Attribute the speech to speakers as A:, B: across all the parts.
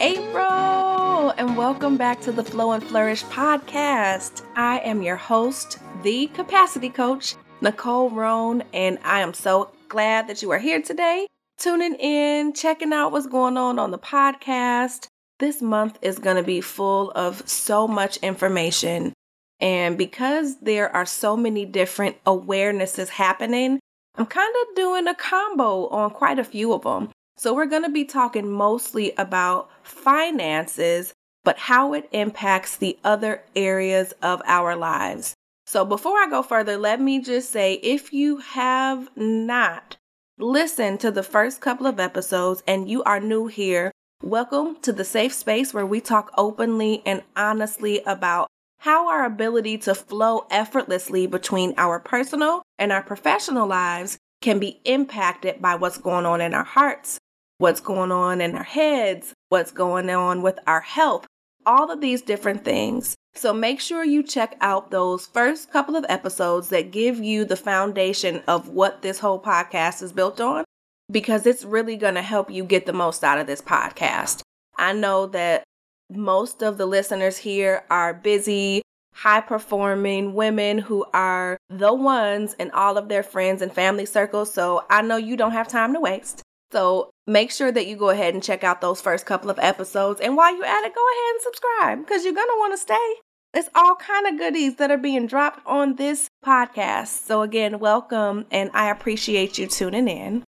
A: April, and welcome back to the Flow and Flourish podcast. I am your host, the capacity coach, Nicole Roan, and I am so glad that you are here today, tuning in, checking out what's going on on the podcast. This month is going to be full of so much information. And because there are so many different awarenesses happening, I'm kind of doing a combo on quite a few of them. So, we're going to be talking mostly about finances, but how it impacts the other areas of our lives. So, before I go further, let me just say if you have not listened to the first couple of episodes and you are new here, welcome to the safe space where we talk openly and honestly about how our ability to flow effortlessly between our personal and our professional lives can be impacted by what's going on in our hearts, what's going on in our heads, what's going on with our health, all of these different things. So make sure you check out those first couple of episodes that give you the foundation of what this whole podcast is built on, because it's really going to help you get the most out of this podcast. I know that most of the listeners here are busy, high performing women who are the ones in all of their friends and family circles. So I know you don't have time to waste. So make sure that you go ahead and check out those first couple of episodes. And while you're at it, go ahead and subscribe because you're going to want to stay. It's all kind of goodies that are being dropped on this podcast. So again, welcome and I appreciate you tuning in.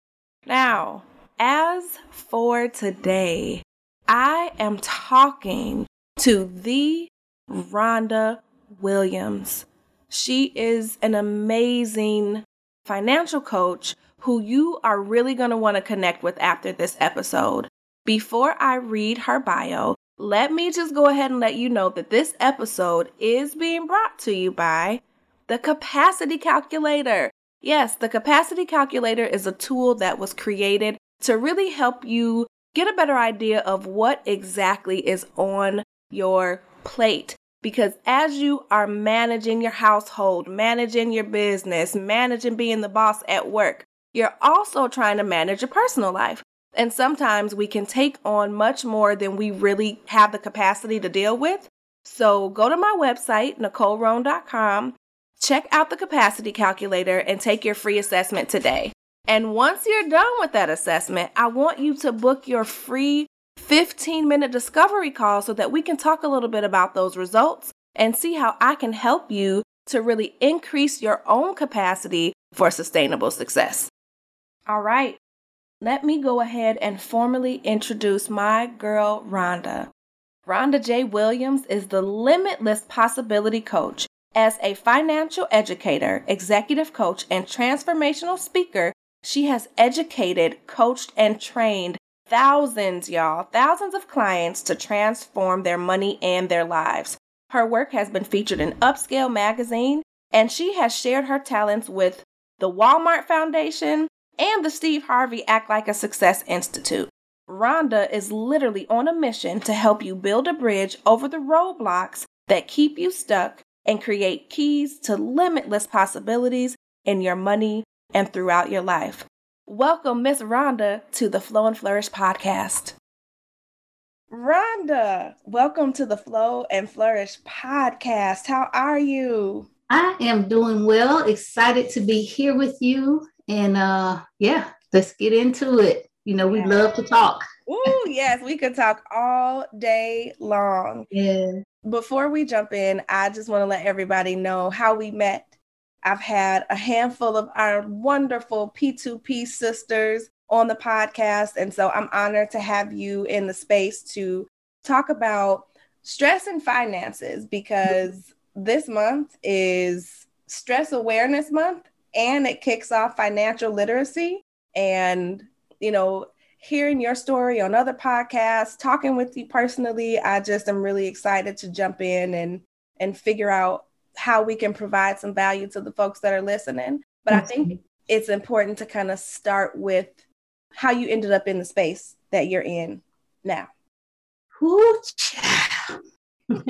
A: Now, as for today, I am talking to the Rhonda Williams. She is an amazing financial coach who you are really going to want to connect with after this episode. Before I read her bio, let me just go ahead and let you know that this episode is being brought to you by the Capacity Calculator. Yes, the Capacity Calculator is a tool that was created to really help you get a better idea of what exactly is on your plate. Because as you are managing your household, managing your business, managing being the boss at work, you're also trying to manage your personal life. And sometimes we can take on much more than we really have the capacity to deal with. So go to my website, NicoleRoan.com, check out the capacity calculator, and take your free assessment today. And once you're done with that assessment, I want you to book your free 15 minute discovery call so that we can talk a little bit about those results and see how I can help you to really increase your own capacity for sustainable success. All right, let me go ahead and formally introduce my girl, Rhonda. Rhonda J. Williams is the Limitless Possibility Coach. As a financial educator, executive coach, and transformational speaker, she has educated, coached, and trained thousands, y'all, thousands of clients to transform their money and their lives. Her work has been featured in Upscale magazine, and she has shared her talents with the Walmart Foundation, and the Steve Harvey Act Like a Success Institute. Rhonda is literally on a mission to help you build a bridge over the roadblocks that keep you stuck and create keys to limitless possibilities in your money and throughout your life. Welcome, Miss Rhonda, to the Flow and Flourish podcast. Rhonda, welcome to the Flow and Flourish podcast. How are you?
B: I am doing well, excited to be here with you and uh yeah, let's get into it. You know, we love to talk.
A: Oh, yes, we could talk all day long.
B: Yeah.
A: Before we jump in, I just want to let everybody know how we met. I've had a handful of our wonderful P2P sisters on the podcast. And so I'm honored to have you in the space to talk about stress and finances because this month is Stress Awareness Month and it kicks off financial literacy. And, you know, hearing your story on other podcasts, talking with you personally, I just am really excited to jump in and and figure out how we can provide some value to the folks that are listening. But I think it's important to kind of start with how you ended up in the space that you're in now.
B: Ooh,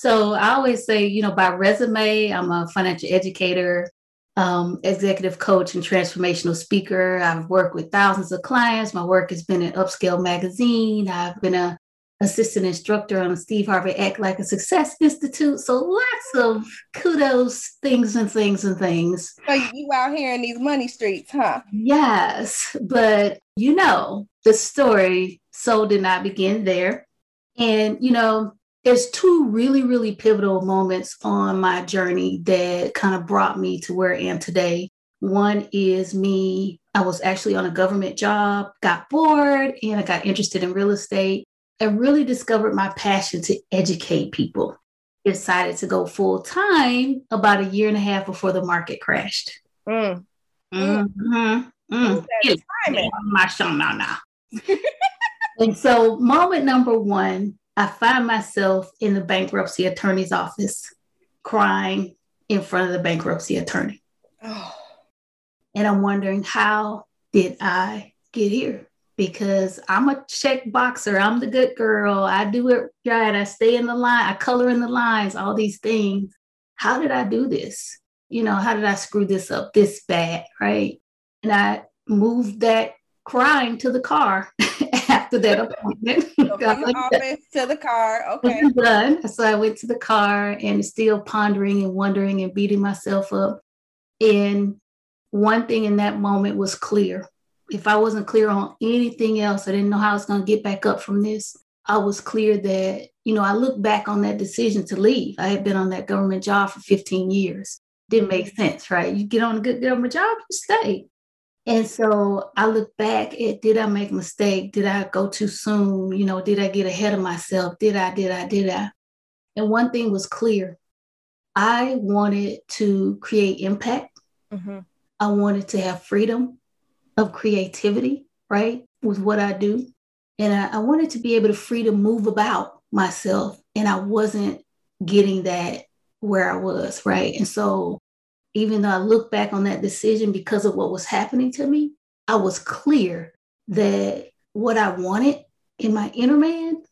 B: So I always say, you know, by resume, I'm a financial educator. um, executive coach and transformational speaker. I've worked with thousands of clients. My work has been in Upscale Magazine. I've been a assistant instructor on the Steve Harvey Act Like a Success Institute. So lots of kudos, things and things and things.
A: So you out here in these money streets, huh?
B: Yes, but you know, the story so did not begin there. And you know, there's two really, really pivotal moments on my journey that kind of brought me to where I am today. One is me, I was actually on a government job, got bored, and I got interested in real estate and really discovered my passion to educate people. Decided to go full time about a year and a half before the market crashed. Mm. Mm-hmm. Mm. My now. and so, moment number one, I find myself in the bankruptcy attorney's office crying in front of the bankruptcy attorney. Oh. And I'm wondering, how did I get here? Because I'm a check boxer. I'm the good girl. I do it right. I stay in the line. I color in the lines, all these things. How did I do this? You know, how did I screw this up this bad? Right. And I moved that crying to the car after that appointment.
A: So from the office to the car. Okay.
B: Done. So I went to the car and still pondering and wondering and beating myself up. And one thing in that moment was clear. If I wasn't clear on anything else, I didn't know how I was going to get back up from this. I was clear that, you know, I look back on that decision to leave. I had been on that government job for 15 years. Didn't make mm-hmm. sense, right? You get on a good government job, you stay. And so I look back at did I make a mistake? Did I go too soon? You know, did I get ahead of myself? Did I, did I, did I? And one thing was clear I wanted to create impact. Mm-hmm. I wanted to have freedom of creativity, right? With what I do. And I, I wanted to be able to free to move about myself. And I wasn't getting that where I was, right? And so even though I look back on that decision because of what was happening to me, I was clear that what I wanted in my inner man,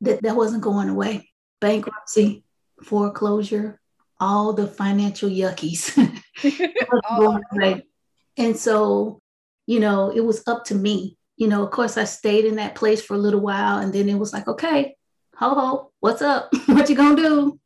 B: that that wasn't going away. Bankruptcy, foreclosure, all the financial yuckies. oh. and so, you know, it was up to me. You know, of course, I stayed in that place for a little while, and then it was like, okay, ho ho, what's up? what you gonna do?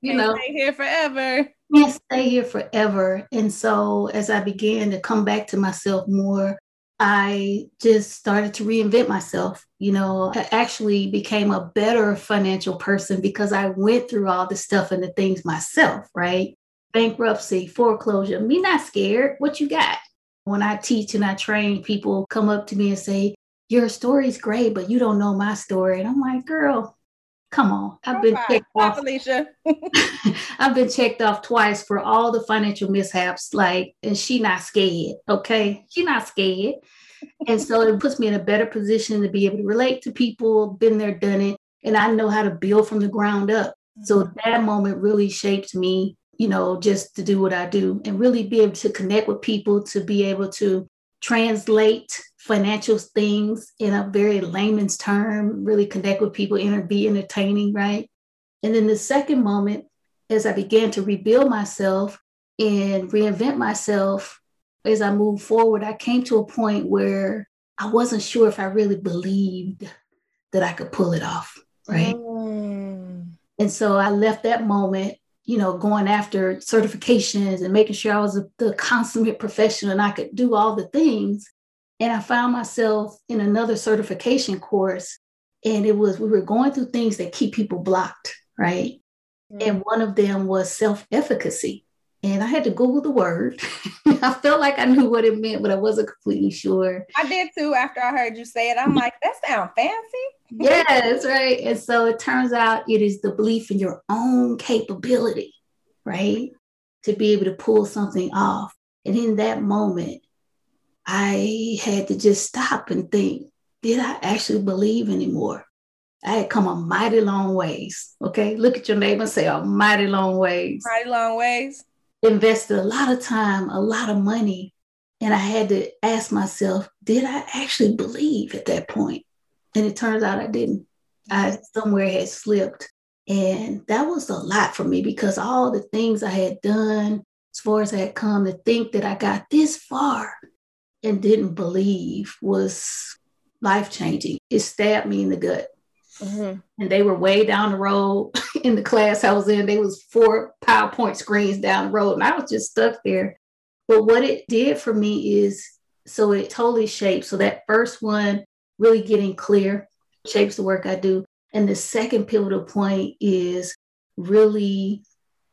A: you know, stay here forever
B: can't stay here forever. And so as I began to come back to myself more, I just started to reinvent myself. You know, I actually became a better financial person because I went through all the stuff and the things myself, right? Bankruptcy, foreclosure, me not scared. What you got? When I teach and I train, people come up to me and say, Your story's great, but you don't know my story. And I'm like, Girl, Come on. I've been checked off. Felicia. I've been checked off twice for all the financial mishaps. Like, and she not scared. Okay. She not scared. and so it puts me in a better position to be able to relate to people, been there, done it. And I know how to build from the ground up. So mm-hmm. that moment really shaped me, you know, just to do what I do and really be able to connect with people, to be able to translate financial things in a very layman's term, really connect with people, and be entertaining, right? And then the second moment, as I began to rebuild myself and reinvent myself as I moved forward, I came to a point where I wasn't sure if I really believed that I could pull it off, right? Mm. And so I left that moment, you know, going after certifications and making sure I was a, the consummate professional and I could do all the things. And I found myself in another certification course. And it was, we were going through things that keep people blocked, right? Mm-hmm. And one of them was self efficacy. And I had to Google the word. I felt like I knew what it meant, but I wasn't completely sure.
A: I did too after I heard you say it. I'm like, that sounds fancy.
B: yes, right. And so it turns out it is the belief in your own capability, right? To be able to pull something off. And in that moment, I had to just stop and think, did I actually believe anymore? I had come a mighty long ways. Okay. Look at your neighbor and say, a mighty long ways.
A: Mighty long ways.
B: Invested a lot of time, a lot of money. And I had to ask myself, did I actually believe at that point? And it turns out I didn't. I mm-hmm. somewhere had slipped. And that was a lot for me because all the things I had done, as far as I had come to think that I got this far and didn't believe was life changing. It stabbed me in the gut. Mm-hmm. And they were way down the road in the class I was in. They was four PowerPoint screens down the road, and I was just stuck there. But what it did for me is so it totally shaped. So that first one, really getting clear, shapes the work I do. And the second pivotal point is really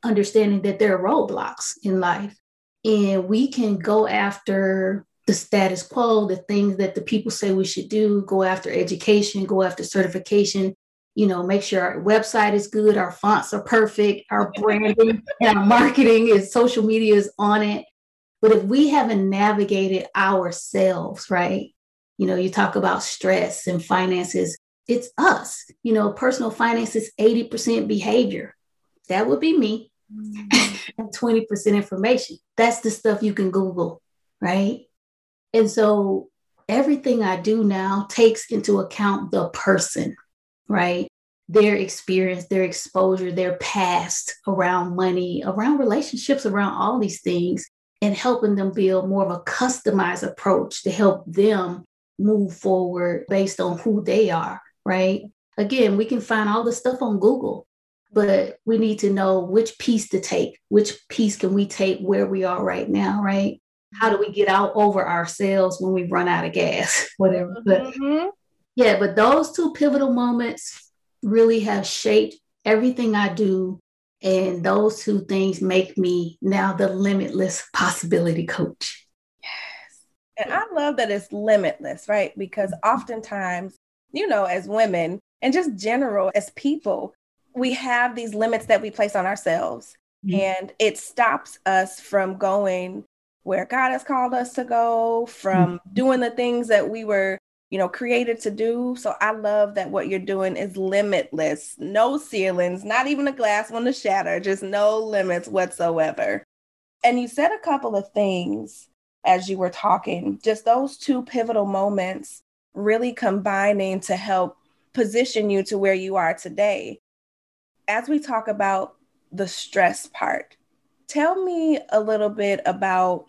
B: understanding that there are roadblocks in life. And we can go after the status quo, the things that the people say we should do, go after education, go after certification, you know, make sure our website is good, our fonts are perfect, our branding and our marketing is social media is on it. But if we haven't navigated ourselves, right? You know, you talk about stress and finances, it's us. You know, personal finance is 80% behavior. That would be me. Mm-hmm. and 20% information. That's the stuff you can Google, right? And so everything I do now takes into account the person, right? Their experience, their exposure, their past around money, around relationships, around all these things, and helping them build more of a customized approach to help them move forward based on who they are, right? Again, we can find all the stuff on Google, but we need to know which piece to take, which piece can we take where we are right now, right? How do we get out over ourselves when we run out of gas, whatever. But mm-hmm. yeah, but those two pivotal moments really have shaped everything I do. And those two things make me now the limitless possibility coach.
A: Yes. And I love that it's limitless, right? Because oftentimes, you know, as women and just general as people, we have these limits that we place on ourselves. Mm-hmm. And it stops us from going where God has called us to go, from mm-hmm. doing the things that we were, you know, created to do. So I love that what you're doing is limitless, no ceilings, not even a glass one to shatter, just no limits whatsoever. And you said a couple of things as you were talking, just those two pivotal moments really combining to help position you to where you are today. As we talk about the stress part, tell me a little bit about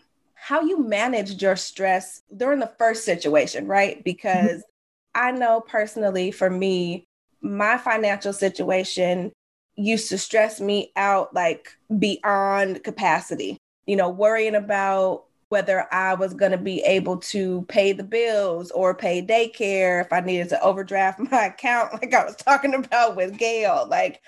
A: how you managed your stress during the first situation, right? Because mm-hmm. I know personally for me, my financial situation used to stress me out like beyond capacity, you know, worrying about whether I was going to be able to pay the bills or pay daycare if I needed to overdraft my account, like I was talking about with Gail. Like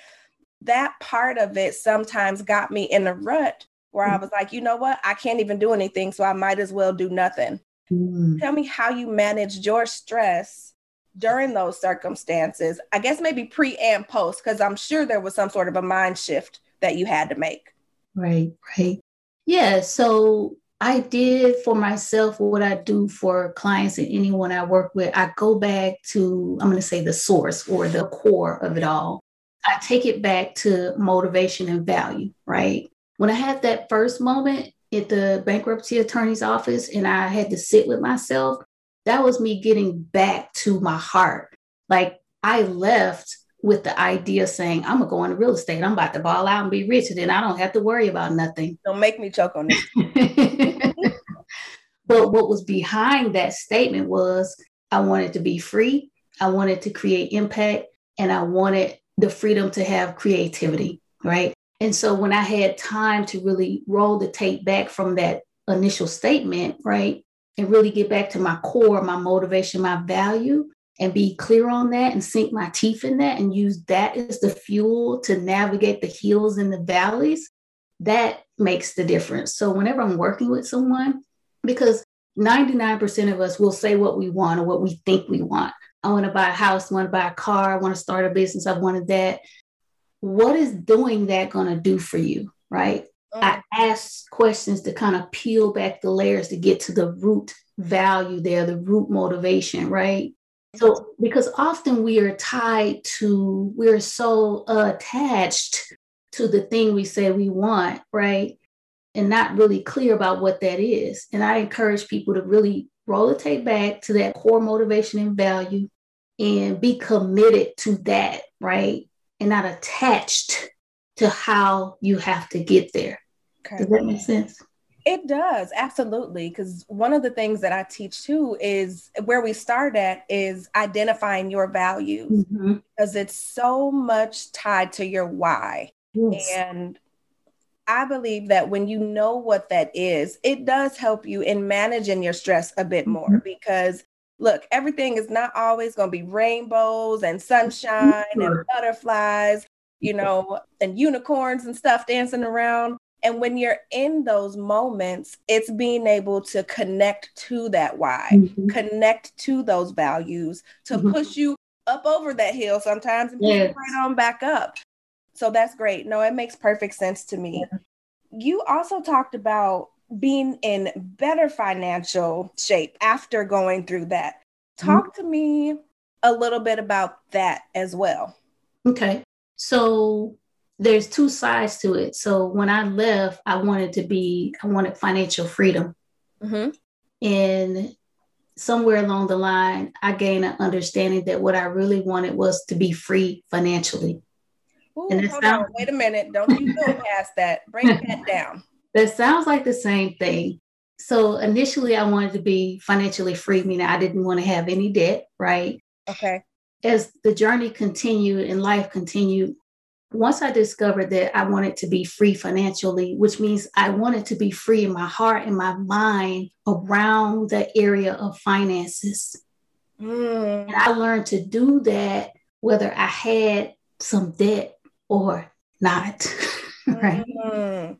A: that part of it sometimes got me in a rut where I mm. was like, you know what? I can't even do anything, so I might as well do nothing. Mm. Tell me how you managed your stress during those circumstances. I guess maybe pre and post, because I'm sure there was some sort of a mind shift that you had to make.
B: Right, right. Yeah. So I did for myself what I do for clients and anyone I work with. I go back to, I'm going to say the source or the core of it all. I take it back to motivation and value, right? When I had that first moment at the bankruptcy attorney's office and I had to sit with myself, that was me getting back to my heart. Like I left with the idea saying, I'm gonna go into real estate. I'm about to ball out and be rich, and then I don't have to worry about nothing.
A: Don't make me choke on this.
B: but what was behind that statement was I wanted to be free, I wanted to create impact, and I wanted the freedom to have creativity, right? And so when I had time to really roll the tape back from that initial statement, right, and really get back to my core, my motivation, my value, and be clear on that and sink my teeth in that and use that as the fuel to navigate the hills and the valleys, that makes the difference. So whenever I'm working with someone, because 99% of us will say what we want or what we think we want. I want to buy a house, I want to buy a car, I want to start a business, I wanted that what is doing that going to do for you? Right. Mm. I ask questions to kind of peel back the layers to get to the root value there, the root motivation, right? So, because often we are tied to, we're so attached to the thing we say we want, right? And not really clear about what that is. And I encourage people to really roll the tape back to that core motivation and value and be committed to that, right? And not attached to how you have to get there. Okay. Does that make sense?
A: It does, absolutely. Because one of the things that I teach too is where we start at is identifying your values mm-hmm. because it's so much tied to your why. Yes. And I believe that when you know what that is, it does help you in managing your stress a bit more mm-hmm. because look, everything is not always going to be rainbows and sunshine and butterflies, you know, and unicorns and stuff dancing around. And when you're in those moments, it's being able to connect to that why, mm-hmm. connect to those values, to mm-hmm. push you up over that hill sometimes and yes. right on back up. So that's great. No, it makes perfect sense to me. Yeah. You also talked about being in better financial shape after going through that. Talk mm-hmm. to me a little bit about that as well.
B: Okay. So there's two sides to it. So when I left, I wanted to be, I wanted financial freedom. Mm-hmm. And somewhere along the line, I gained an understanding that what I really wanted was to be free financially.
A: Ooh, and hold sounds- on, wait a minute. Don't you go past that. Break that down.
B: That sounds like the same thing. So initially, I wanted to be financially free, meaning I didn't want to have any debt, right?
A: Okay.
B: As the journey continued and life continued, once I discovered that I wanted to be free financially, which means I wanted to be free in my heart and my mind around the area of finances. Mm. And I learned to do that whether I had some debt or not. right. Mm.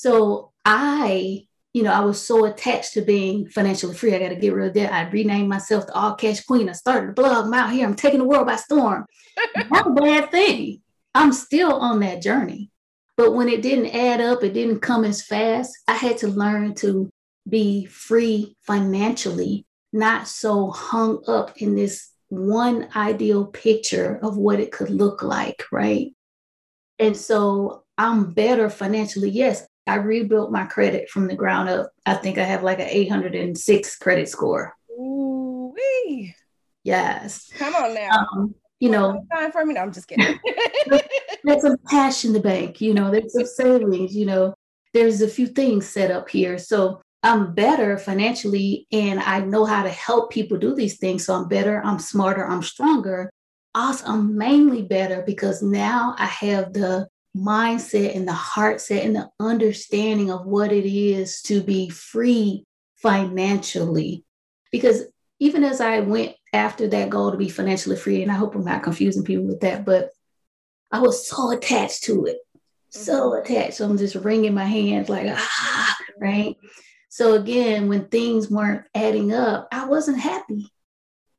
B: So I, you know, I was so attached to being financially free. I got to get rid of that. I renamed myself the All Cash Queen. I started a blog. I'm out here. I'm taking the world by storm. Not a bad thing I'm still on that journey. But when it didn't add up, it didn't come as fast. I had to learn to be free financially, not so hung up in this one ideal picture of what it could look like, right? And so I'm better financially. Yes, I rebuilt my credit from the ground up. I think I have like an 806 credit score.
A: Ooh-wee.
B: yes.
A: Come on now. Um,
B: you know,
A: time for me. No, I'm just kidding.
B: there's some cash in the bank, you know, there's some savings, you know, there's a few things set up here. So I'm better financially and I know how to help people do these things. So I'm better, I'm smarter, I'm stronger. Also, I'm mainly better because now I have the mindset and the heart set and the understanding of what it is to be free financially. Because even as I went after that goal to be financially free, and I hope I'm not confusing people with that, but I was so attached to it, so mm-hmm. attached. So I'm just wringing my hands like, ah, right? So again, when things weren't adding up, I wasn't happy.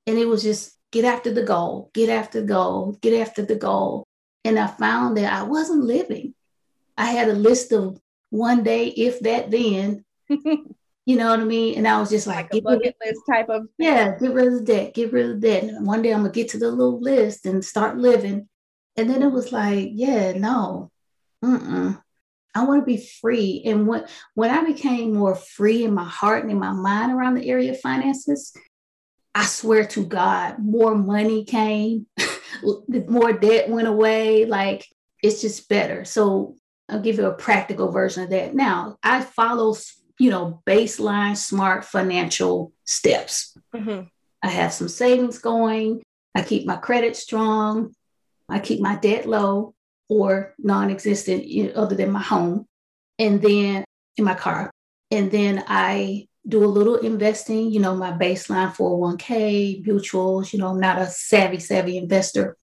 B: And it was just get after the goal, get after the goal, get after the goal. And I found that I wasn't living. I had a list of one day, if that then, You know what I mean? And I was just like,
A: like a bucket list type of
B: thing. yeah, get rid of that, get rid of that. And one day I'm gonna get to the little list and start living. And then it was like, yeah, no, mm-mm. I want to be free. And when when I became more free in my heart and in my mind around the area of finances, I swear to God, more money came, more debt went away. Like it's just better. So I'll give you a practical version of that. Now I follow you know, baseline smart financial steps. Mm-hmm. I have some savings going. I keep my credit strong. I keep my debt low or non existent, you know, other than my home. And then in my car. And then I do a little investing, you know, my baseline 401k, mutuals, you know, I'm not a savvy, savvy investor.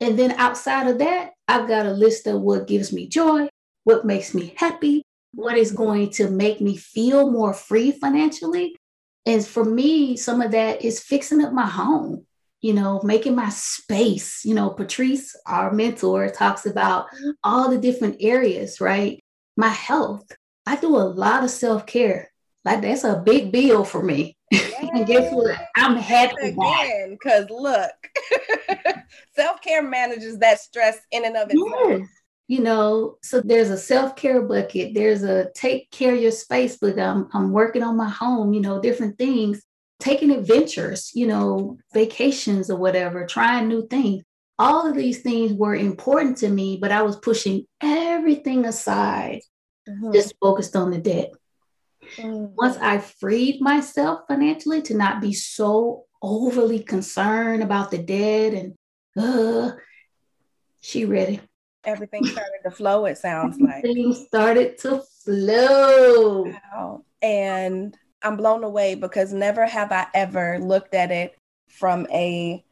B: And then outside of that, I've got a list of what gives me joy, what makes me happy, what is going to make me feel more free financially. And for me, some of that is fixing up my home, you know, making my space. You know, Patrice, our mentor, talks about all the different areas, right? My health. I do a lot of self care. Like that's a big bill for me. and guess what? I'm happy
A: again because look, self care manages that stress in and of itself. Yes
B: you know so there's a self-care bucket there's a take care of your space but I'm, I'm working on my home you know different things taking adventures you know vacations or whatever trying new things all of these things were important to me but i was pushing everything aside mm-hmm. just focused on the debt. Mm-hmm. Once I freed myself financially to not be so overly concerned about the debt and uh, she ready.
A: Everything started to flow, it sounds like.
B: Everything started to flow.
A: Wow. And I'm blown away because never have I ever looked at it from a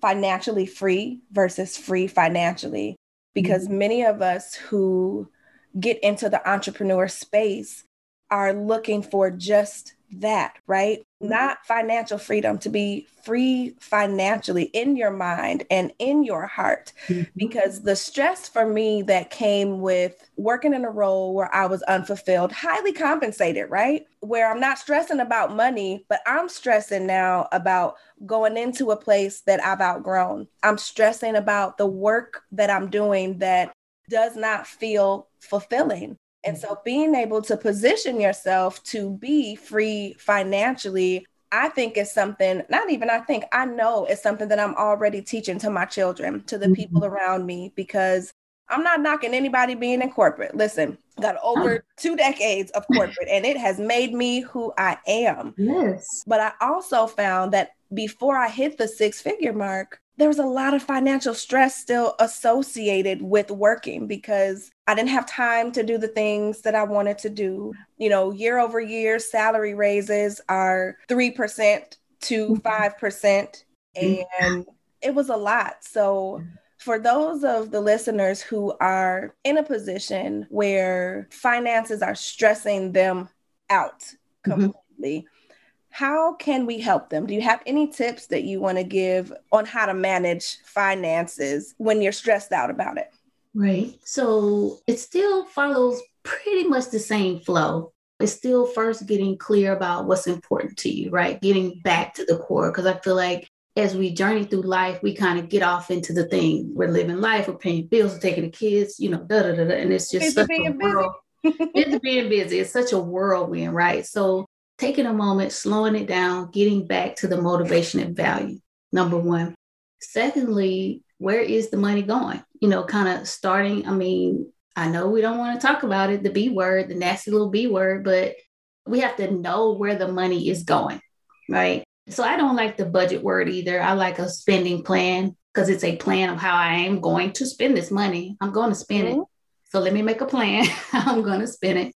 A: financially free versus free financially. Because mm-hmm. many of us who get into the entrepreneur space are looking for just that, right? Mm-hmm. Not financial freedom, to be free financially in your mind and in your heart. Mm-hmm. Because the stress for me that came with working in a role where I was unfulfilled, highly compensated, right? Where I'm not stressing about money, but I'm stressing now about going into a place that I've outgrown. I'm stressing about the work that I'm doing that does not feel fulfilling. And so being able to position yourself to be free financially, I think is something, not even I think, I know it's something that I'm already teaching to my children, to the mm-hmm. people around me, because I'm not knocking anybody being in corporate. Listen, got over two decades of corporate and it has made me who I am.
B: Yes.
A: But I also found that before I hit the six figure mark, there was a lot of financial stress still associated with working because I didn't have time to do the things that I wanted to do. You know, year over year, salary raises are 3% to 5%. Mm-hmm. And it was a lot. So, for those of the listeners who are in a position where finances are stressing them out mm-hmm. completely, mm-hmm how can we help them? Do you have any tips that you want to give on how to manage finances when you're stressed out about it?
B: Right. So it still follows pretty much the same flow. It's still first getting clear about what's important to you, right? Getting back to the core. Because I feel like as we journey through life, we kind of get off into the thing. We're living life, we're paying bills, we're taking the kids, you know, da da da da. And it's just such a world. it's being busy. It's such a whirlwind, right? So taking a moment, slowing it down, getting back to the motivation and value, number one. Secondly, where is the money going? You know, kind of starting. I mean, I know we don't want to talk about it, the B word, the nasty little B word, but we have to know where the money is going, right? So I don't like the budget word either. I like a spending plan because it's a plan of how I am going to spend this money. I'm going to spend mm-hmm. it. So let me make a plan. I'm going to spend it.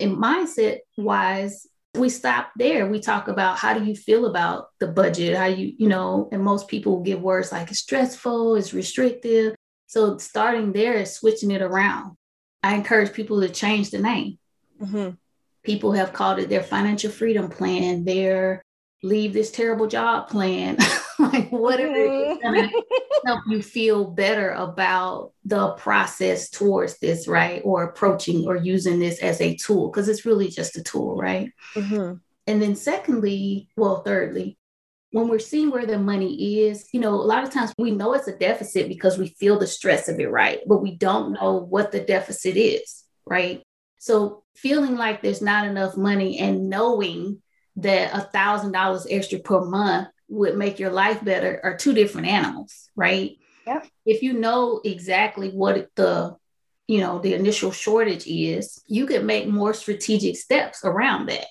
B: And mindset wise, we stop there. We talk about how do you feel about the budget? How you, you know, and most people give words like it's stressful, it's restrictive. So starting there is switching it around. I encourage people to change the name. Mm-hmm. People have called it their financial freedom plan, their leave this terrible job plan, like whatever mm-hmm. gonna help you feel better about the process towards this, right? Or approaching or using this as a tool, because it's really just a tool, right? Mm-hmm. And then, secondly, well, thirdly, when we're seeing where the money is, you know, a lot of times we know it's a deficit because we feel the stress of it, right? But we don't know what the deficit is, right? So, feeling like there's not enough money and knowing that a thousand dollars extra per month would make your life better are two different animals, right?
A: Yeah.
B: If you know exactly what the you know the initial shortage is, you could make more strategic steps around that.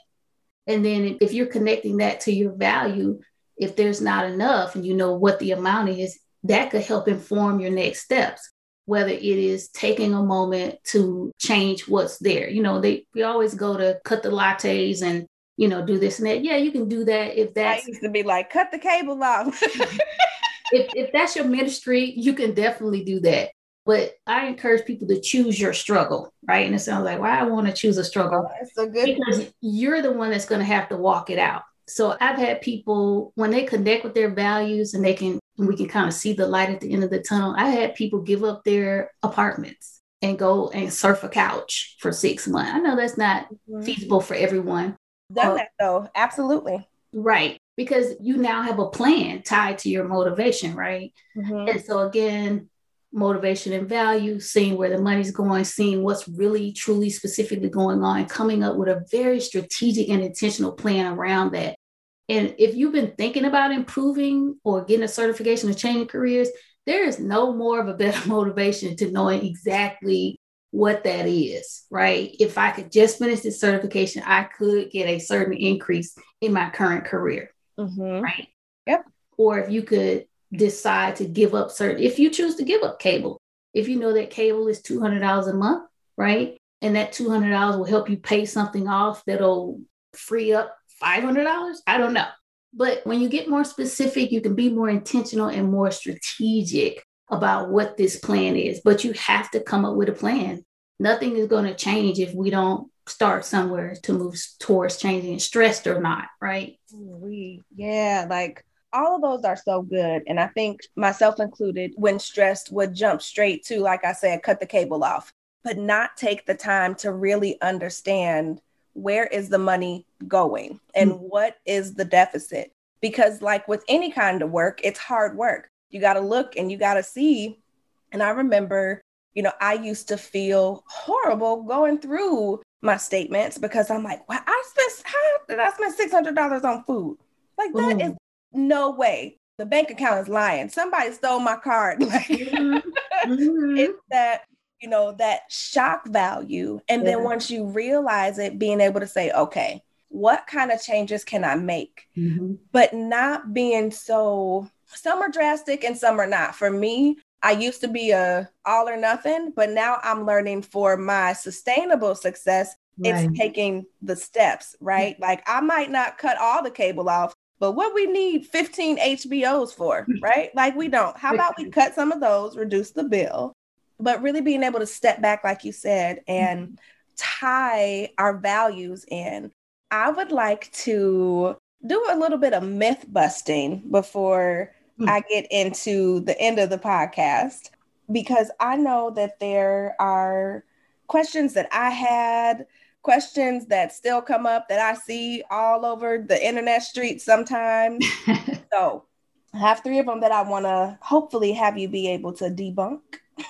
B: And then if you're connecting that to your value, if there's not enough and you know what the amount is, that could help inform your next steps whether it is taking a moment to change what's there. You know, they we always go to cut the lattes and you know, do this and that. Yeah, you can do that if that's.
A: I used to be like, cut the cable off.
B: if, if that's your ministry, you can definitely do that. But I encourage people to choose your struggle, right? And it sounds like, why well, I want to choose a struggle.
A: That's a good
B: because you're the one that's going to have to walk it out. So I've had people when they connect with their values and they can, we can kind of see the light at the end of the tunnel. I had people give up their apartments and go and surf a couch for six months. I know that's not mm-hmm. feasible for everyone,
A: done that though. Absolutely.
B: Right. Because you now have a plan tied to your motivation, right? Mm-hmm. And so again, motivation and value, seeing where the money's going, seeing what's really truly specifically going on, and coming up with a very strategic and intentional plan around that. And if you've been thinking about improving or getting a certification or changing careers, there is no more of a better motivation to knowing exactly what that is, right? If I could just finish this certification, I could get a certain increase in my current career,
A: Mm-hmm.
B: right?
A: Yep.
B: Or if you could decide to give up certain, if you choose to give up cable, if you know that cable is $200 a month, right? And that $200 will help you pay something off that'll free up $500. I don't know. But when you get more specific, you can be more intentional and more strategic about what this plan is. But you have to come up with a plan. Nothing is going to change if we don't start somewhere to move towards changing, stressed or not, right?
A: We, yeah, like all of those are so good. And I think myself included, when stressed, would jump straight to, like I said, cut the cable off, but not take the time to really understand where is the money going and
B: Mm.
A: what is the deficit. Because, like with any kind of work, it's hard work. You got to look and you got to see. And I remember, you know, I used to feel horrible going through my statements because I'm like, wow, I spent, how did I spend $600 on food? Like, that is
B: Ooh.
A: no way. The bank account is lying. Somebody stole my card. Like,
B: Mhm. Mhm.
A: it's that you know that shock value and then once you realize it being able to say okay what kind of changes can i make
B: Mhm.
A: but not being so some are drastic and some are not. For me i used to be a all or nothing but now i'm learning for my sustainable success
B: Right.
A: it's taking the steps right? Like i might not cut all the cable off but what we need 15 hbos for right? Like we don't. How about we cut some of those reduce the bill but really being able to step back like you said and mm-hmm. tie our values in. I would like to do a little bit of myth busting before. I get into the end of the podcast because i know that there are questions that i had questions that still come up that i see all over the internet streets sometimes so i have three of them that i want to hopefully have you be able to debunk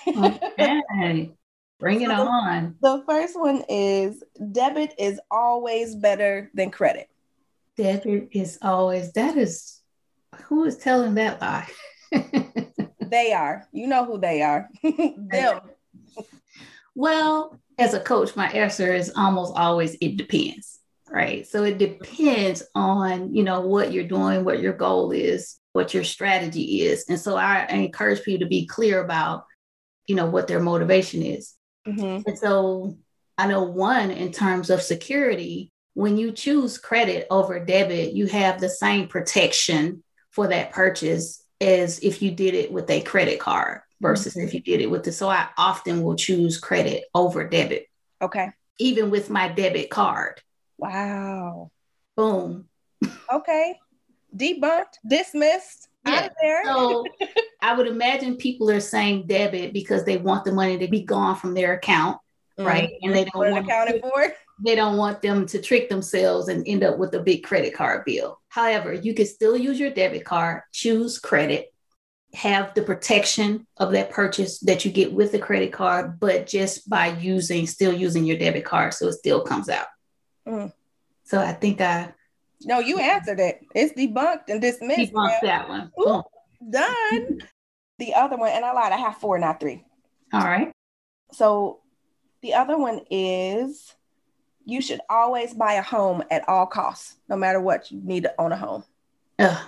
B: okay. Bring it
A: So-
B: on.
A: The first one is debit is always better than credit.
B: Debit is always, that is, who is telling that lie?
A: They are. You know who they are. Them.
B: well, as a coach, my answer is almost always it depends, right? So it depends on, you know, what you're doing, what your goal is, what your strategy is. And so I, I encourage people to be clear about, you know, what their motivation is.
A: Mhm.
B: And so I know one in terms of security, when you choose credit over debit, you have the same protection for that purchase as if you did it with a credit card versus if mm-hmm. you did it with the. So I often will choose credit over debit,
A: Okay.
B: even with my debit card.
A: Wow.
B: Boom.
A: Okay. Debunked, dismissed, out
B: Yeah.
A: of there.
B: So I would imagine people are saying debit because they want the money to be gone from their account, right? Mm-hmm. And they don't
A: What it
B: want
A: accounted for.
B: They don't want them to trick themselves and end up with a big credit card bill. However, you can still use your debit card, choose credit, have the protection of that purchase that you get with the credit card, but just by using, still using your debit card, so it still comes out.
A: Mm.
B: So I think I
A: No, you answered it. It's debunked and dismissed.
B: debunked that one.
A: Ooh. Done. the other one, and I lied, I have four, not three.
B: All right.
A: So the other one is you should always buy a home at all costs, no matter what you need to own a home.
B: Ugh.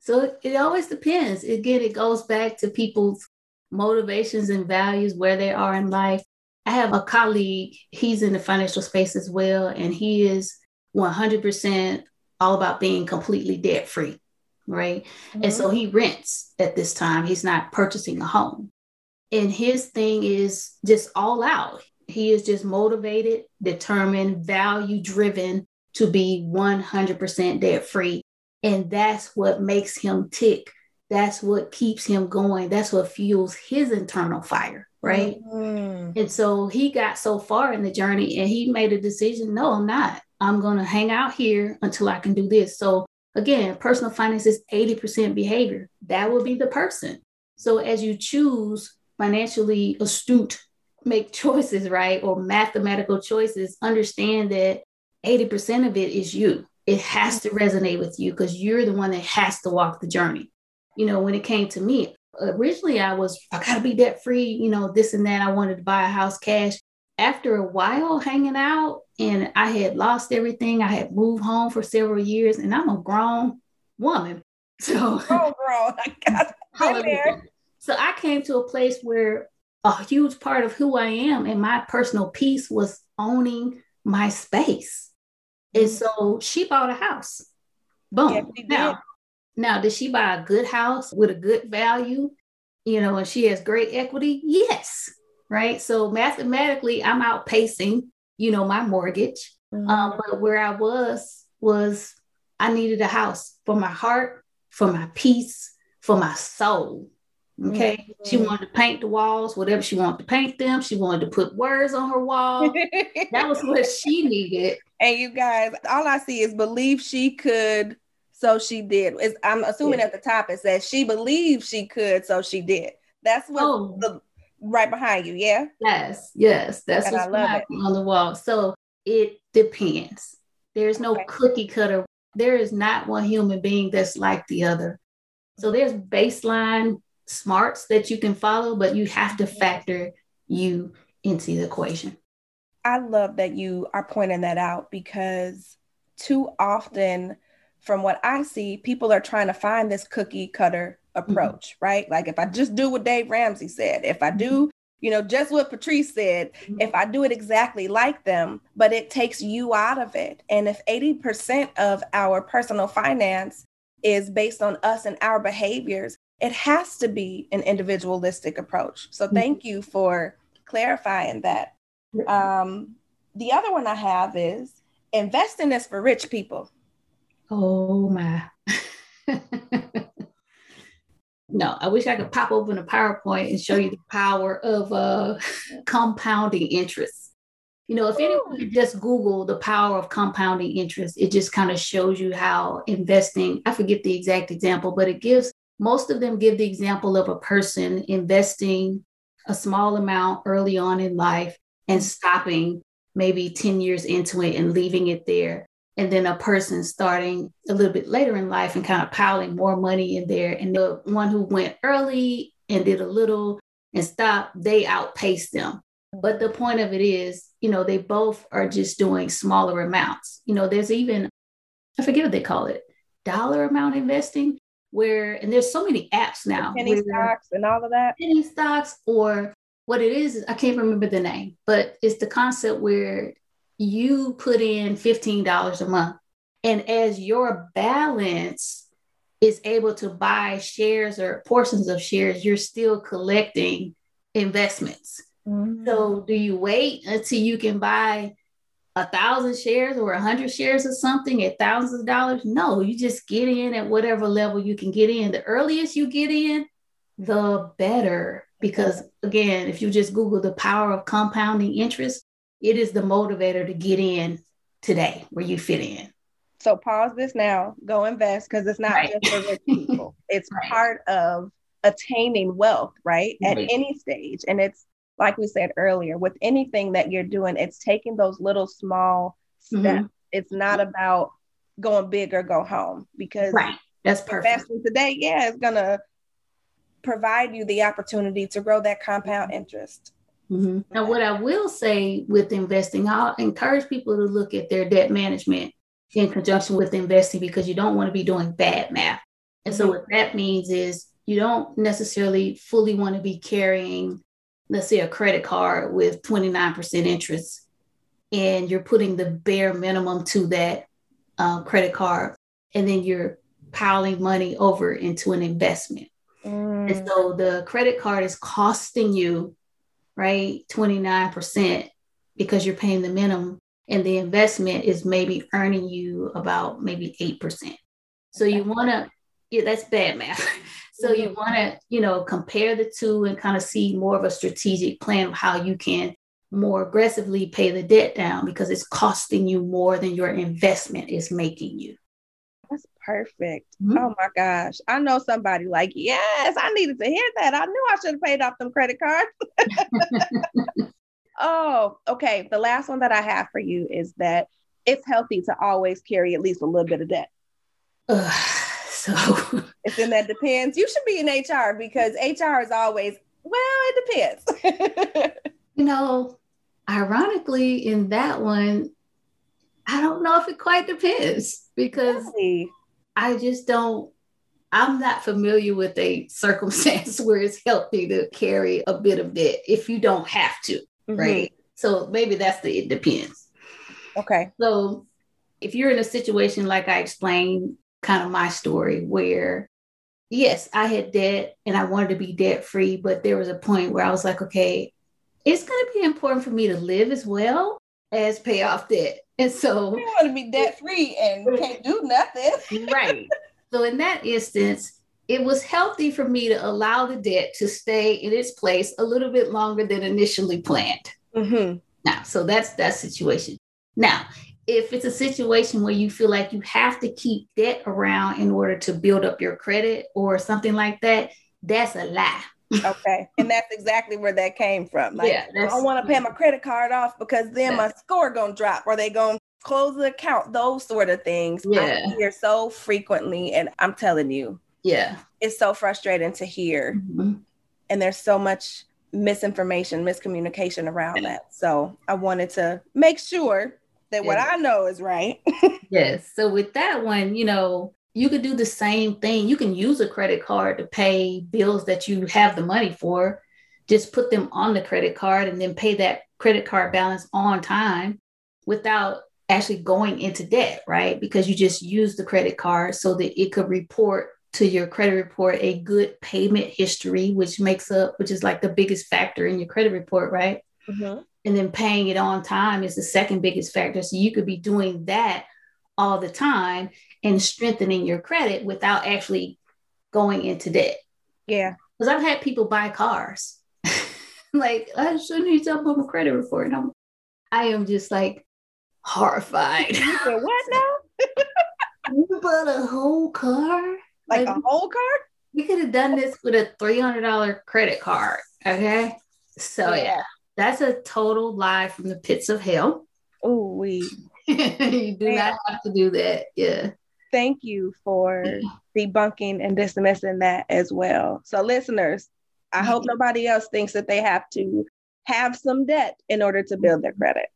B: So it, it always depends. Again, it goes back to people's motivations and values, where they are in life. I have a colleague, he's in the financial space as well, and he is 100% all about being completely debt free, right? And so mm-hmm. he rents at this time. He's not purchasing a home. And his thing is just all out. He is just motivated, determined, value driven to be 100% debt free. And that's what makes him tick. That's what keeps him going. That's what fuels his internal fire, right?
A: Mhm.
B: And so he got so far in the journey and he made a decision no, I'm not. I'm going to hang out here until I can do this. So, again, personal finance is 80% behavior. That will be the person. So, as you choose financially astute, make choices, right? Or mathematical choices, understand that 80% of it is you. It has to resonate with you because you're the one that has to walk the journey. You know, when it came to me, originally I was, I gotta be debt free, you know, this and that. I wanted to buy a house cash. after a while hanging out, and I had lost everything. I had moved home for several years, and I'm a grown woman. So,
A: oh, girl, I got.
B: So I came to a place where a huge part of who I am and my personal peace was owning my space. And mm-hmm. so she bought a house. Boom. Yes, now, now, did she buy a good house with a good value? You know, and she has great equity? Yes. Right. So mathematically, I'm outpacing, you know, my mortgage. Mm-hmm. Um, but where I was, was I needed a house for my heart, for my peace, for my soul. Okay. Mm-hmm. She wanted to paint the walls, whatever she wanted to paint them. She wanted to put words on her wall. that was what she needed.
A: And you guys, all I see is believe she could, so she did. It's, I'm assuming yeah. at the top it says she believed she could, so she did. That's what oh. the right behind you, yeah?
B: Yes, yes. That's and what's on the wall. So it depends. There's no okay. cookie cutter. There is not one human being that's like the other. So there's baseline smarts that you can follow, but you have to factor you into the equation.
A: I love that you are pointing that out because too often, from what I see, people are trying to find this cookie cutter mm-hmm. approach, mm-hmm. right? Like if I just do what Dave Ramsey said, if I do, mm-hmm. you know, just what Patrice said, mm-hmm. if I do it exactly like them, but it takes you out of it. And if 80% of our personal finance is based on us and our behaviors, it has to be an individualistic approach. So mm-hmm. thank you for clarifying that. Um, the other one I have is investing is for rich people.
B: Oh my. no, I wish I could pop open a PowerPoint and show you the power of uh, compounding interest. You know, if anyone could just Google the power of compounding interest, it just kind of shows you how investing, I forget the exact example, but it gives most of them give the example of a person investing a small amount early on in life and stopping maybe 10 years into it and leaving it there. And then a person starting a little bit later in life and kind of piling more money in there. And the one who went early and did a little and stopped, they outpaced them. But the point of it is, you know, they both are just doing smaller amounts. You know, there's even, I forget what they call it, dollar amount investing where and there's so many apps now
A: penny stocks and all of that
B: penny stocks or what it is i can't remember the name but it's the concept where you put in $15 a month and as your balance is able to buy shares or portions of shares you're still collecting investments mm-hmm. so do you wait until you can buy a thousand shares or a hundred shares of something at thousands of dollars. No, you just get in at whatever level you can get in. The earliest you get in, the better. Because again, if you just Google the power of compounding interest, it is the motivator to get in today where you fit in.
A: So pause this now, go invest because it's not right. just for rich people. It's right. part of attaining wealth, right? At any stage. And it's like we said earlier, with anything that you're doing, it's taking those little small steps. Mm-hmm. It's not about going big or go home because
B: right. That's perfect.
A: today, yeah, it's gonna provide you the opportunity to grow that compound interest.
B: Mm-hmm. Now, what I will say with investing, I'll encourage people to look at their debt management in conjunction with investing because you don't want to be doing bad math. And mm-hmm. so, what that means is you don't necessarily fully want to be carrying let's say a credit card with 29% interest and you're putting the bare minimum to that um, credit card and then you're piling money over into an investment. Mm. and so the credit card is costing you right 29% because you're paying the minimum and the investment is maybe earning you about maybe 8% so you want to yeah that's bad math So you mm-hmm. want to, you know, compare the two and kind of see more of a strategic plan of how you can more aggressively pay the debt down because it's costing you more than your investment is making you.
A: That's perfect. Mm-hmm. Oh my gosh. I know somebody like, yes, I needed to hear that. I knew I should have paid off them credit cards. oh, okay. The last one that I have for you is that it's healthy to always carry at least a little bit of debt. So it's in that depends. You should be in HR because HR is always, well, it depends.
B: you know, ironically, in that one, I don't know if it quite depends because really? I just don't. I'm not familiar with a circumstance where it's healthy to carry a bit of debt if you don't have to, mm-hmm. right? So maybe that's the it depends.
A: Okay.
B: So if you're in a situation like I explained, kind of my story, where yes, I had debt and I wanted to be debt free, but there was a point where I was like, okay, it's going to be important for me to live as well as pay off debt. And so
A: you want to be debt free and can't do nothing.
B: right. So in that instance, it was healthy for me to allow the debt to stay in its place a little bit longer than initially planned. Mm-hmm. Now, so that's that situation. Now, if it's a situation where you feel like you have to keep debt around in order to build up your credit or something like that, that's a lie.
A: okay. And that's exactly where that came from. Like, yeah, I don't want to pay my credit card off because then my score gonna drop or they gonna close the account, those sort of things. Yeah. I hear so frequently. And I'm telling you,
B: yeah,
A: it's so frustrating to hear. Mm-hmm. And there's so much misinformation, miscommunication around that. So I wanted to make sure that what I know is right.
B: yes. So with that one, you know, you could do the same thing. You can use a credit card to pay bills that you have the money for. Just put them on the credit card and then pay that credit card balance on time without actually going into debt, right? Because you just use the credit card so that it could report to your credit report a good payment history, which makes up, which is like the biggest factor in your credit report, right? Mm-hmm and then paying it on time is the second biggest factor. So you could be doing that all the time and strengthening your credit without actually going into debt.
A: Yeah.
B: Because I've had people buy cars. like, I shouldn't need to on my credit report. And I'm, I am just like horrified.
A: what now?
B: you bought a whole car?
A: Like, like a whole car?
B: You could have done this with a $300 credit card. Okay. So, yeah. yeah that's a total lie from the pits of hell.
A: Oh, we.
B: you do not have to do that. Yeah.
A: Thank you for debunking and dismissing that as well. So, listeners, I hope mm-hmm. nobody else thinks that they have to have some debt in order to build their credit.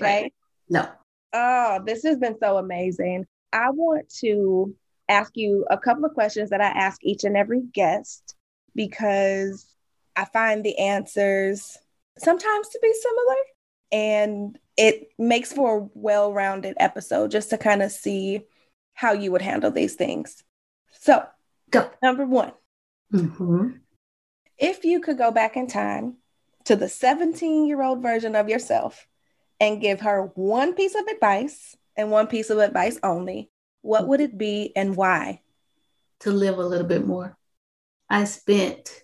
A: Okay.
B: No.
A: Oh, this has been so amazing. I want to ask you a couple of questions that I ask each and every guest because I find the answers sometimes to be similar. And it makes for a well rounded episode just to kind of see how you would handle these things. So, go. Number one, mm-hmm. if you could go back in time to the 17 year old version of yourself and give her one piece of advice and one piece of advice only, what would it be and why?
B: To live a little bit more. I spent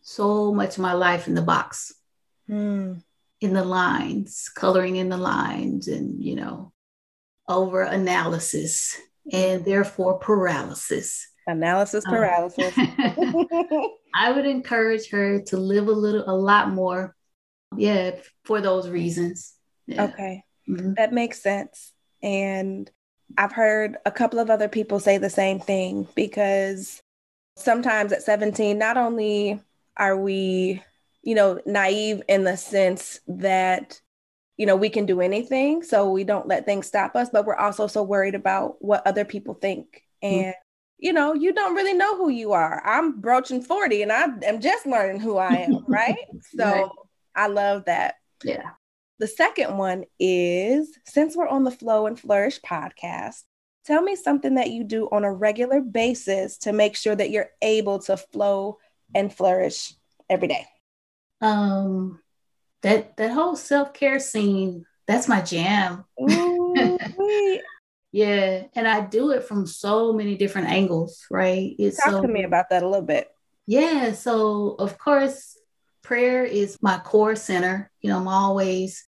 B: so much of my life in the box mm. in the lines, coloring in the lines, and, you know, over analysis and therefore paralysis.
A: Analysis uh, paralysis.
B: I would encourage her to live a little, a lot more. Yeah, for those reasons. Yeah.
A: Okay. Mm-hmm. That makes sense. And I've heard a couple of other people say the same thing because sometimes at 17, not only are we you know, naive in the sense that, you know, we can do anything. So we don't let things stop us, but we're also so worried about what other people think. Mm-hmm. And, mm-hmm. you know, you don't really know who you are. I'm broaching 40 and I am just learning who I am, right? So right. I love that.
B: Yeah.
A: The second one is since we're on the Flow and Flourish podcast, tell me something that you do on a regular basis to make sure that you're able to flow and flourish every day
B: um that that whole self-care scene that's my jam. Yeah and i do it from so many different angles right?
A: It's talk so, to me about that a little bit.
B: Yeah so of course prayer is my core center. You know i'm always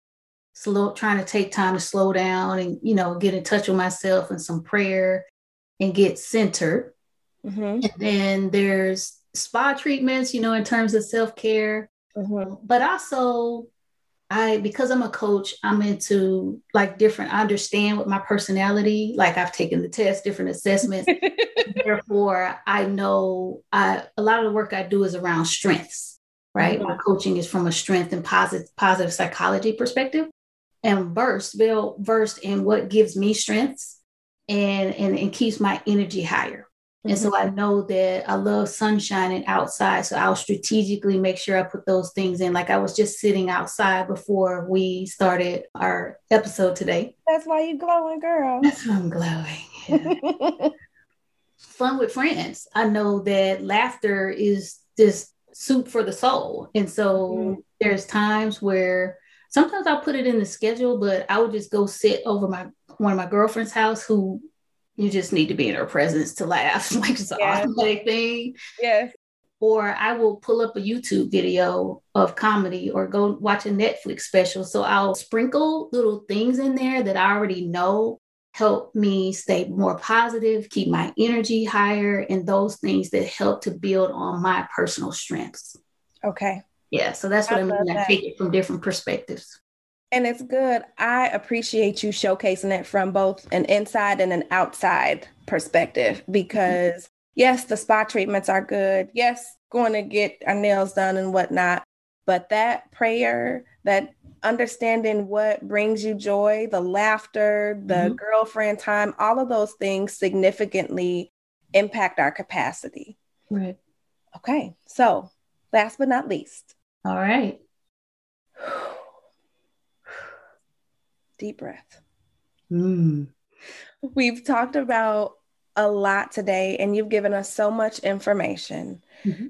B: slow trying to take time to slow down and you know get in touch with myself and some prayer and get centered. Mm-hmm. and then there's spa treatments you know in terms of self-care Mm-hmm. But also, I because I'm a coach, I'm into like different. I understand what my personality. Like I've taken the test, different assessments. Therefore, I know I a lot of the work I do is around strengths. right? Mm-hmm. My coaching is from a strength and positive positive psychology perspective. And versed, well versed in what gives me strengths and, and, and keeps my energy higher. And mm-hmm. so I know that I love sunshine and outside. So I'll strategically make sure I put those things in. Like I was just sitting outside before we started our episode today.
A: That's why you glowing, girl.
B: That's why I'm glowing. Yeah. Fun with friends. I know that laughter is just soup for the soul. And so mm-hmm. there's times where sometimes I'll put it in the schedule, but I would just go sit over my one of my girlfriend's house who you just need to be in her presence to laugh. like it's an yes. automatic thing.
A: Yes.
B: Or I will pull up a YouTube video of comedy or go watch a Netflix special. So I'll sprinkle little things in there that I already know help me stay more positive, keep my energy higher, and those things that help to build on my personal strengths.
A: Okay.
B: Yeah. So that's what I, I mean. I take it from different perspectives.
A: And it's good. I appreciate you showcasing it from both an inside and an outside perspective because, yes, the spa treatments are good. Yes, going to get our nails done and whatnot. But that prayer, that understanding what brings you joy, the laughter, the mm-hmm. girlfriend time, all of those things significantly impact our capacity.
B: Right.
A: Okay. So, last but not least.
B: All right.
A: Deep breath.
B: Mm.
A: We've talked about a lot today, and you've given us so much information. Mm-hmm.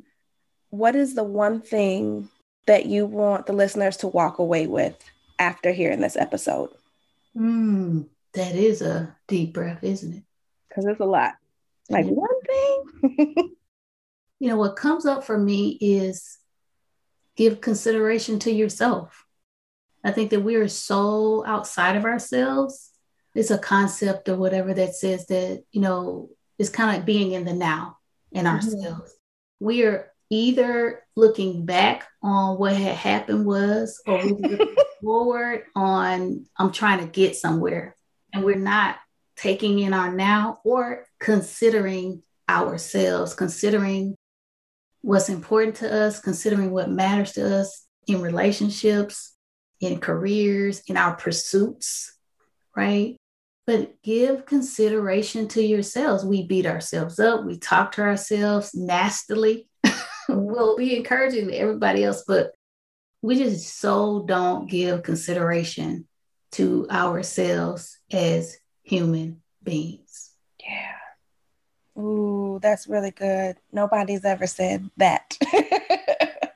A: What is the one thing that you want the listeners to walk away with after hearing this episode?
B: Mm, that is a deep breath, isn't it?
A: Because it's a lot. Like one thing.
B: you know, what comes up for me is give consideration to yourself. I think that we are so outside of ourselves. It's a concept or whatever that says that, you know, it's kind of like being in the now in mm-hmm. ourselves. We are either looking back on what had happened was or we're looking forward on I'm trying to get somewhere. And we're not taking in our now or considering ourselves, considering what's important to us, considering what matters to us in relationships, in careers, in our pursuits, right? But give consideration to yourselves. We beat ourselves up, we talk to ourselves nastily. we'll be encouraging everybody else, but we just so don't give consideration to ourselves as human beings.
A: Yeah. Ooh, that's really good. Nobody's ever said that.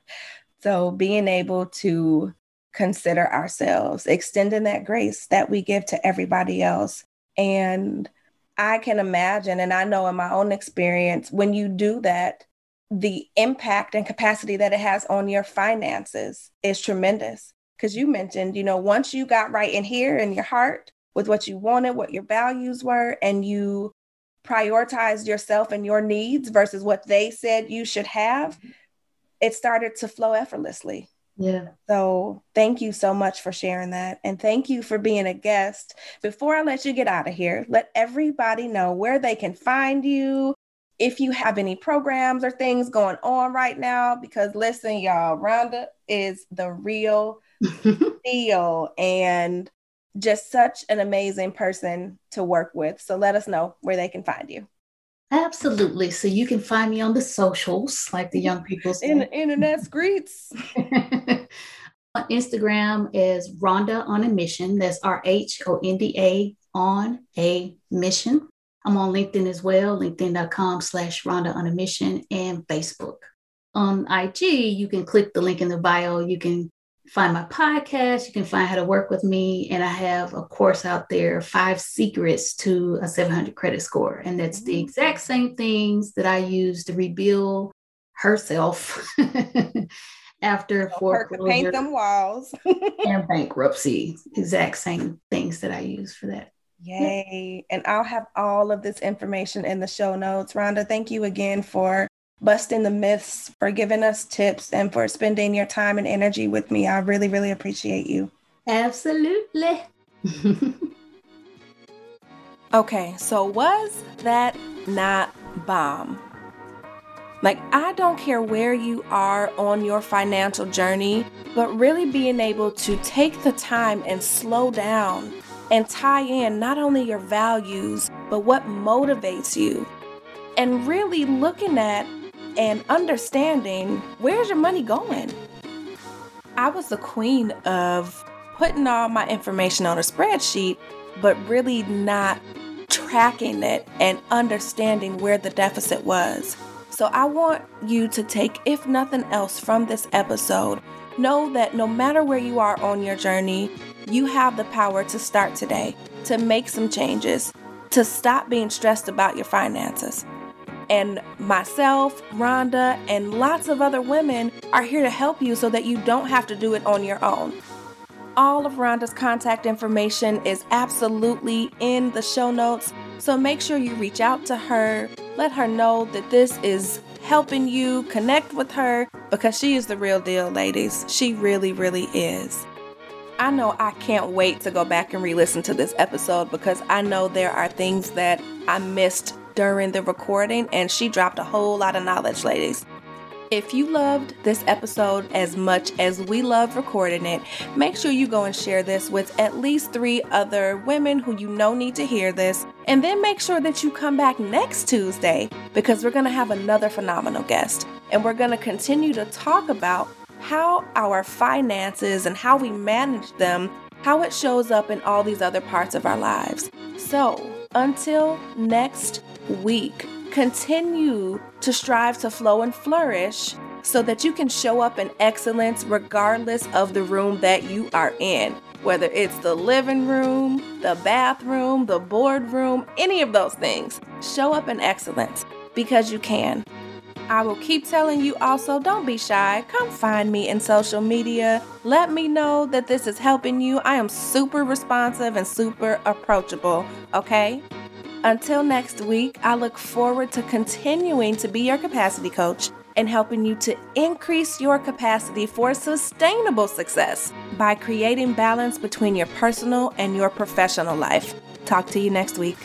A: so being able to consider ourselves, extending that grace that we give to everybody else. And I can imagine, and I know in my own experience, when you do that, the impact and capacity that it has on your finances is tremendous. Because you mentioned, you know, once you got right in here in your heart with what you wanted, what your values were, and you prioritized yourself and your needs versus what they said you should have, it started to flow effortlessly.
B: Yeah.
A: So thank you so much for sharing that. And thank you for being a guest. Before I let you get out of here, let everybody know where they can find you, if you have any programs or things going on right now. Because listen, y'all, Rhonda is the real deal and just such an amazing person to work with. So let us know where they can find you.
B: Absolutely. So you can find me on the socials, like the young people say.
A: In the internet streets.
B: on Instagram is Rhonda on a mission. That's R H O N D A on a mission. I'm on LinkedIn as well, linkedin.com slash Rhonda on a mission and Facebook. On IG, you can click the link in the bio. You can find my podcast. You can find how to work with me. And I have a course out there, Five Secrets to a 700 Credit Score. And that's the mm. exact same things that I use to rebuild herself after foreclosure.
A: Paint them walls.
B: and bankruptcy. Exact same things that I use for that.
A: Yay. And I'll have all of this information in the show notes. Rhonda, thank you again for busting the myths, for giving us tips, and for spending your time and energy with me. I really, really appreciate you.
B: Absolutely.
A: okay, so was that not bomb? Like, I don't care where you are on your financial journey, but really being able to take the time and slow down and tie in not only your values, but what motivates you. And really looking at and understanding where's your money going. I was the queen of putting all my information on a spreadsheet, but really not tracking it and understanding where the deficit was. So I want you to take, if nothing else, from this episode, know that no matter where you are on your journey, you have the power to start today, to make some changes, to stop being stressed about your finances. Mm-hmm. And myself, Rhonda, and lots of other women are here to help you so that you don't have to do it on your own. All of Rhonda's contact information is absolutely in the show notes, so make sure you reach out to her. Let her know that this is helping you connect with her because she is the real deal, ladies. She really, really is. I know I can't wait to go back and re listen to this episode because I know there are things that I missed during the recording, and she dropped a whole lot of knowledge, ladies. If you loved this episode as much as we love recording it, make sure you go and share this with at least three other women who you know need to hear this. And then make sure that you come back next Tuesday because we're going to have another phenomenal guest. And we're going to continue to talk about how our finances and how we manage them, how it shows up in all these other parts of our lives. So, until next week, continue to strive to flow and flourish so that you can show up in excellence regardless of the room that you are in. Whether it's the living room, the bathroom, the boardroom, any of those things, show up in excellence because you can. I will keep telling you also don't be shy. Come find me in social media. Let me know that this is helping you. I am super responsive and super approachable, okay? Until next week, I look forward to continuing to be your capacity coach and helping you to increase your capacity for sustainable success by creating balance between your personal and your professional life. Talk to you next week.